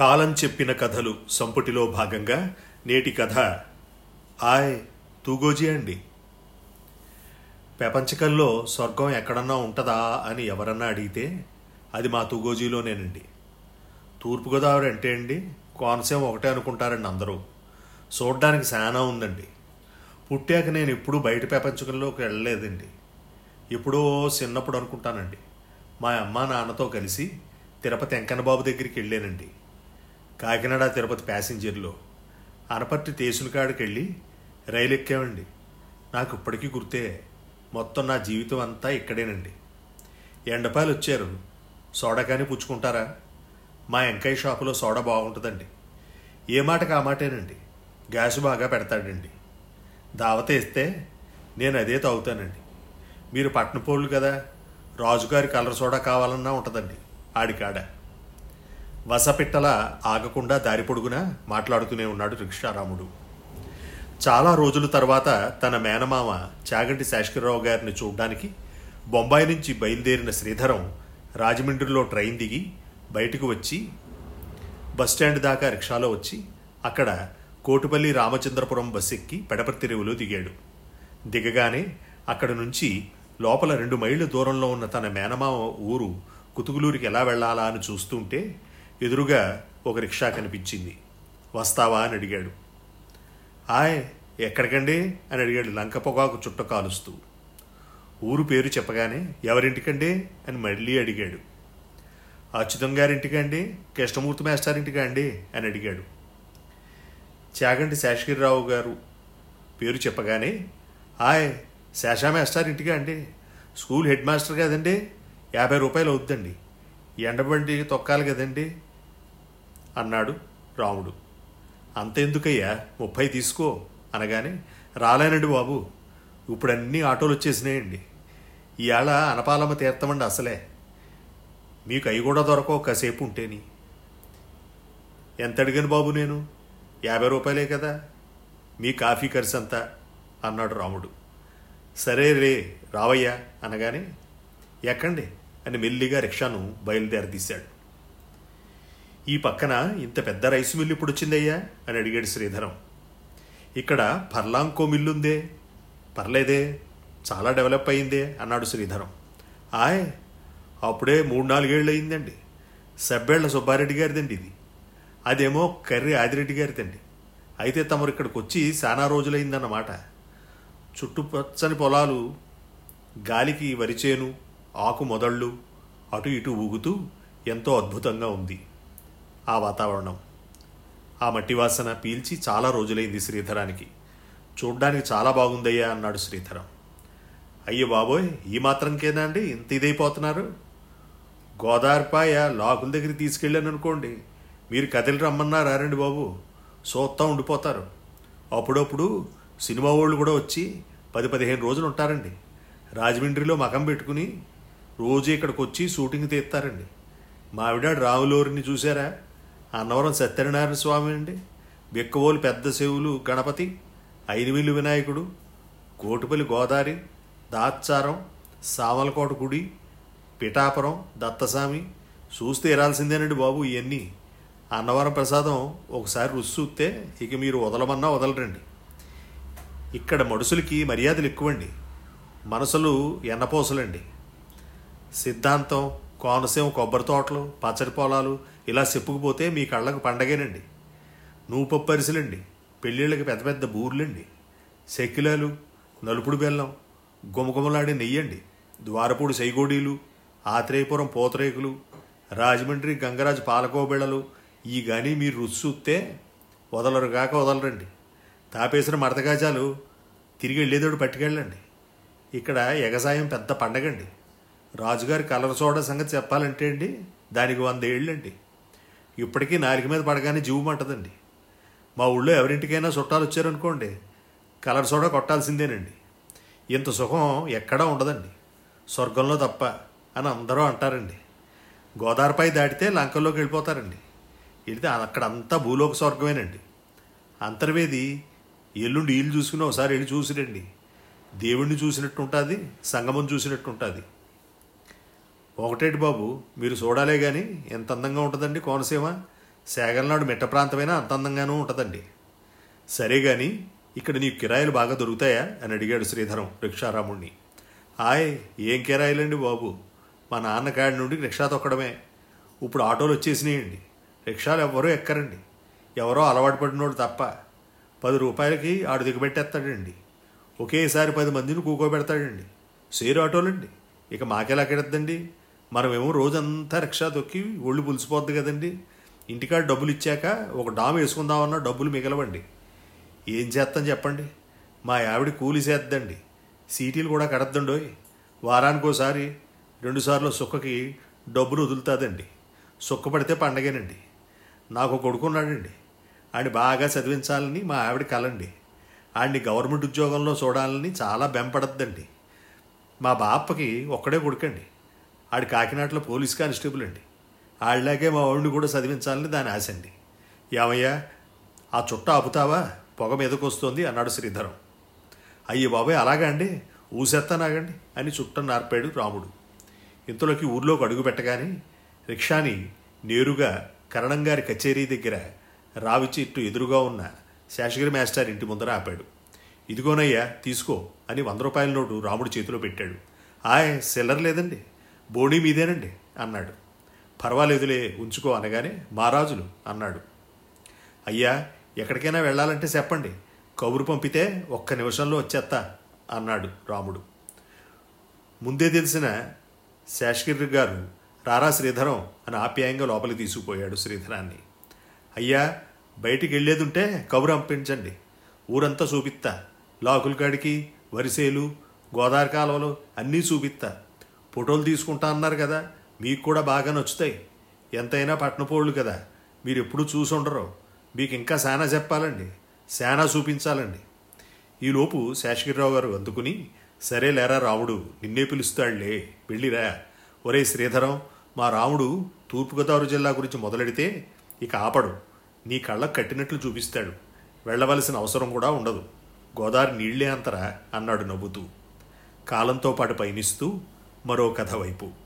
కాలం చెప్పిన కథలు సంపుటిలో భాగంగా నేటి కథ. ఆయ్ తూగోజీ అండి. ప్రపంచకంలో స్వర్గం ఎక్కడన్నా ఉంటుందా అని ఎవరన్నా అడిగితే అది మా తూగోజీలోనేనండి. తూర్పుగోదావరి అంటే అండి కోనసీమ ఒకటే అనుకుంటారండి అందరూ. చూడడానికి చాలా ఉందండి. పుట్టాక నేను ఎప్పుడూ బయట ప్రపంచకంలోకి వెళ్ళలేదండి. ఎప్పుడో చిన్నప్పుడు అనుకుంటానండి. మా అమ్మ నాన్నతో కలిసి తిరుపతి వెంకన్నబాబు దగ్గరికి వెళ్ళానండి. కాకినాడ తిరుపతి ప్యాసింజర్లో అనపర్తి స్టేషన్ కాడికి రైలు ఎక్కామండి నాకు ఇప్పటికీ గుర్తే మొత్తం నా జీవితం అంతా ఇక్కడేనండి. ఎండపాయలు వచ్చారు సోడా కానీ పుచ్చుకుంటారా? మా ఎంకాయ షాపులో సోడా బాగుంటుందండి. ఏ మాటకు ఆ మాటేనండి? గ్యాస్ బాగా పెడతాడండి. దావత ఇస్తే నేను అదే తాగుతానండి. మీరు పట్నపోళ్ళు కదా రాజుగారి కలర్ సోడా కావాలన్నా ఉంటుందండి ఆడికాడ. వసపిట్టల ఆగకుండా దారి పొడుగునా మాట్లాడుతూనే ఉన్నాడు రిక్షారాముడు. చాలా రోజుల తర్వాత తన మేనమామ చాగంటి శాశ్వరరావు గారిని చూడ్డానికి బొంబాయి నుంచి బయలుదేరిన శ్రీధరం రాజమండ్రిలో ట్రైన్ దిగి బయటకు వచ్చి బస్టాండ్ దాకా రిక్షాలో వచ్చి అక్కడ కోటిపల్లి రామచంద్రపురం బస్ ఎక్కి పెడపర్తి రేవులో దిగాడు. దిగగానే అక్కడ నుంచి లోపల రెండు మైళ్ళ దూరంలో ఉన్న తన మేనమామ ఊరు కుతుగులూరికి ఎలా వెళ్ళాలా అని చూస్తుంటే ఎదురుగా ఒక రిక్షా కనిపించింది. వస్తావా అని అడిగాడు. ఆయ్ ఎక్కడికండి? అని అడిగాడు లంక పొగాకు చుట్ట కాలుస్తూ. ఊరు పేరు చెప్పగానే ఎవరింటికండి? అని మళ్ళీ అడిగాడు. అచ్యుతం గారింటికండి కృష్ణమూర్తి మేస్టారింటికా అండి? అని అడిగాడు. చాగంటి శేషగిరిరావు గారు పేరు చెప్పగానే హాయ్ శేషా మేస్టార్ అండి? స్కూల్ హెడ్ మాస్టర్ కదండి? యాభై రూపాయలు అవుద్దండి. ఎండబండి తొక్కాలి కదండి? అన్నాడు రాముడు. అంతెందుకయ్యా? ముప్పై తీసుకో అనగానే రాలేనండి బాబు ఇప్పుడు అన్ని ఆటోలు వచ్చేసినాయండి. ఇవాళ అనపాలమ్మ తీర్థమండి అసలే. మీకు అవి కూడా దొరకవు కాసేపు ఉంటేని. ఎంత అడిగాను బాబు నేను? యాభై రూపాయలే కదా? మీ కాఫీ ఖర్చు అంత అన్నాడు రాముడు. సరే రే రావయ్యా అనగానే ఎక్కండి అని మెల్లిగా రిక్షాను బయలుదేరదీశాడు. ఈ పక్కన ఇంత పెద్ద రైస్ మిల్లు ఇప్పుడు వచ్చిందయ్యా? అని అడిగాడు శ్రీధరం. ఇక్కడ పర్లాంకో మిల్లుందే. పర్లేదే చాలా డెవలప్ అయిందే అన్నాడు శ్రీధరం. ఆయ్ అప్పుడే మూడు నాలుగేళ్ళు అయిందండి సబ్బేళ్ళ సుబ్బారెడ్డి గారిదండి ఇది. అదేమో కర్రీ ఆదిరెడ్డి గారిదండి. అయితే తమరు ఇక్కడికి వచ్చి చాలా రోజులైందన్నమాట. చుట్టుపచ్చని పొలాలు గాలికి వరిచేను ఆకు మొదళ్ళు అటు ఇటు ఊగుతూ ఎంతో అద్భుతంగా ఉంది. ఆ వాతావరణం. ఆ మట్టి వాసన పీల్చి చాలా రోజులైంది శ్రీధరానికి. చూడ్డానికి చాలా బాగుందయ్యా అన్నాడు శ్రీధరం. అయ్యో బాబోయ్ ఈ మాత్రంకేనా అండి? ఇంత ఇదైపోతున్నారు. గోదావరిపాయ లాకుల దగ్గరికి తీసుకెళ్ళాను అనుకోండి మీరు కథలు రమ్మన్నా రారండి బాబు? సోత్తా ఉండిపోతారు. అప్పుడప్పుడు సినిమా వాళ్ళు కూడా వచ్చి పది పదిహేను రోజులు ఉంటారండి రాజమండ్రిలో మకం పెట్టుకుని రోజు ఇక్కడికి వచ్చి షూటింగ్ తీస్తారండి. మావిడాడు రావులూరిని చూసారా అన్నవరం సత్యనారాయణ స్వామి అండి. బిక్కవోలు పెద్ద శివులు గణపతి ఐదువిల్లు వినాయకుడు కోటిపల్లి గోదావరి దాచారం సామలకోట గుడి పిఠాపురం దత్తస్వామి. చూస్తే ఇరాల్సిందేనండి బాబు ఇవన్నీ అన్నవరం ప్రసాదం ఒకసారి రుచి చూస్తే ఇక మీరు వదలమన్నా వదలరండి. ఇక్కడ మనుషులకి మర్యాదలు ఎక్కువండి. మనసులు ఎన్నపోసలండి. సిద్ధాంతం కోనసీమ కొబ్బరి తోటలు పచ్చడి పొలాలు ఇలా చెప్పుకుపోతే మీ కళ్ళకు పండగేనండి. నూపప్పు పరిసలండి పెళ్ళిళ్ళకి పెద్ద పెద్ద బూర్లండి. సెక్కిలాలు నలుపుడు బెల్లం గుమగుమలాడే నెయ్యండి. ద్వారపూడి సైగోడీలు ఆత్రేయపురం పోతరేకులు రాజమండ్రి గంగరాజు పాలకోబిళ్ళలు ఈ గాని మీరు రుచి చూస్తే వదలరుగాక వదలరండి. తాపేసిన మడతగాజాలు తిరిగి వెళ్ళేదోడు పట్టుకెళ్ళండి. ఇక్కడ ఎగసాయం పెద్ద పండగండి. రాజుగారి కలర్ సోడా సంగతి చెప్పాలంటే అండి దానికి వంద ఏళ్ళండి. ఇప్పటికీ నాలుగు మీద పడగానే జీవమంటదండి మా ఊళ్ళో ఎవరింటికైనా చుట్టాలు వచ్చారనుకోండి కలర్ సోడా కొట్టాల్సిందేనండి. ఇంత సుఖం ఎక్కడా ఉండదండి. స్వర్గంలో తప్ప అని అందరూ అంటారండి. గోదావరిపై దాటితే లంకల్లోకి వెళ్ళిపోతారండి. వెళితే అక్కడ అంతా భూలోక స్వర్గమేనండి. అంతర్వేది ఎల్లుండి ఇల్లు చూసుకుని ఒకసారి వెళ్ళి చూసిరండి. దేవుణ్ణి చూసినట్టు ఉంటుంది సంగమం చూసినట్టు ఉంటుంది ఒకటేటి బాబు మీరు చూడాలే కానీ ఎంత అందంగా ఉంటుందండి కోనసీమ? సేగలనాడు మిట్ట ప్రాంతమైనా అంత అందంగానూ ఉంటుందండి. సరే గాని ఇక్కడ నీకు కిరాయిలు బాగా దొరుకుతాయా? అని అడిగాడు శ్రీధరం రిక్షారాముణ్ణి. హాయ్ ఏం కిరాయిలండి బాబు? మా నాన్నకాడి నుండి రిక్షా తొక్కడమే. ఇప్పుడు ఆటోలు వచ్చేసినాయండి. రిక్షాలు ఎవ్వరూ ఎక్కరండి. ఎవరో అలవాటు పడినోడు తప్ప పది రూపాయలకి ఆడు దిగబెట్టేస్తాడండి. ఒకేసారి పది మందిని కూకోబెడతాడండి. సేరు ఆటోలండి. ఇక మాకెలా కెడద్దండి? మనమేమో రోజంతా రిక్షా తొక్కి ఒళ్ళు పులిసిపోద్ది కదండి. ఇంటికాడ డబ్బులు ఇచ్చాక ఒక డామ్ వేసుకుందామన్నా డబ్బులు మిగలవండి. ఏం చేస్తాం చెప్పండి? మా ఆవిడ కూలి చేద్దండి. సీటీలు కూడా కడద్దండోయ్. వారానికోసారి రెండుసార్లు సుక్కకి డబ్బులు వదులుతుందండి. సుక్క పడితే పండగేనండి. నాకు కొడుకున్నాడండి ఆడిని బాగా చదివించాలని మా ఆవిడ కలండి. ఆడిని గవర్నమెంట్ ఉద్యోగంలో చూడాలని చాలా బెంపడద్దండి. మా బాపకి ఒక్కడే కొడుకండి. ఆడు కాకినాడలో పోలీస్ కానిస్టేబుల్ అండి. ఆళ్ళలాగే మా వాడిని కూడా చదివించాలని దాని ఆశ అండి ఏమయ్యా ఆ చుట్ట ఆపుతావా? పొగ మీదకు అన్నాడు శ్రీధరం. అయ్యి బాబాయ్ అలాగా అండి? ఊసేస్తానాగండి అని చుట్ట నార్పాడు రాముడు. ఇంతలోకి ఊర్లోకి అడుగు పెట్టగానే రిక్షాని నేరుగా కరణంగారి కచేరీ దగ్గర రావి చెట్టు ఎదురుగా ఉన్న శేషగిరి మాస్టర్ ఇంటి ముందర ఆపాడు. ఇదిగోనయ్యా తీసుకో అని వంద రూపాయల నోటు రాముడు చేతిలో పెట్టాడు. ఆయ్ సిల్లర్ లేదండి. బోణీ మీదేనండి అన్నాడు. పర్వాలేదులే ఉంచుకో అనగానే మహారాజులు అన్నాడు. అయ్యా ఎక్కడికైనా వెళ్ళాలంటే చెప్పండి. కబురు పంపితే ఒక్క నిమిషంలో వచ్చేస్తా అన్నాడు రాముడు. ముందే తెలిసిన శేషగిరి గారు రారా శ్రీధరం అని ఆప్యాయంగా లోపలికి తీసుకుపోయాడు శ్రీధరాన్ని. అయ్యా బయటికి వెళ్ళేదుంటే కబురు పంపించండి. ఊరంతా చూపిస్తా లాకులకాడికి వరిసేలు గోదావరి కాలువలు అన్నీ చూపిస్తా ఫోటోలు తీసుకుంటా అన్నారు కదా. మీకు కూడా బాగా నచ్చుతాయి. ఎంతైనా పట్నపోళ్ళు కదా. మీరు ఎప్పుడు చూసి ఉండరు. మీకు ఇంకా శానా చెప్పాలండి. శానా చూపించాలండి. ఈలోపు శేషగిరిరావు గారు అందుకుని సరే లేరా రాముడు నిన్నే పిలుస్తాడులే వెళ్ళిరా. ఒరే శ్రీధరం మా రాముడు తూర్పుగోదావరి జిల్లా గురించి మొదలెడితే ఇక ఆపడు. నీ కళ్ళకు కట్టినట్లు చూపిస్తాడు. వెళ్ళవలసిన అవసరం కూడా ఉండదు. గోదావరి నీళ్ళే అంతరా అన్నాడు నవ్వుతూ. కాలంతో పాటు పయనిస్తూ మరో కథ వైపు.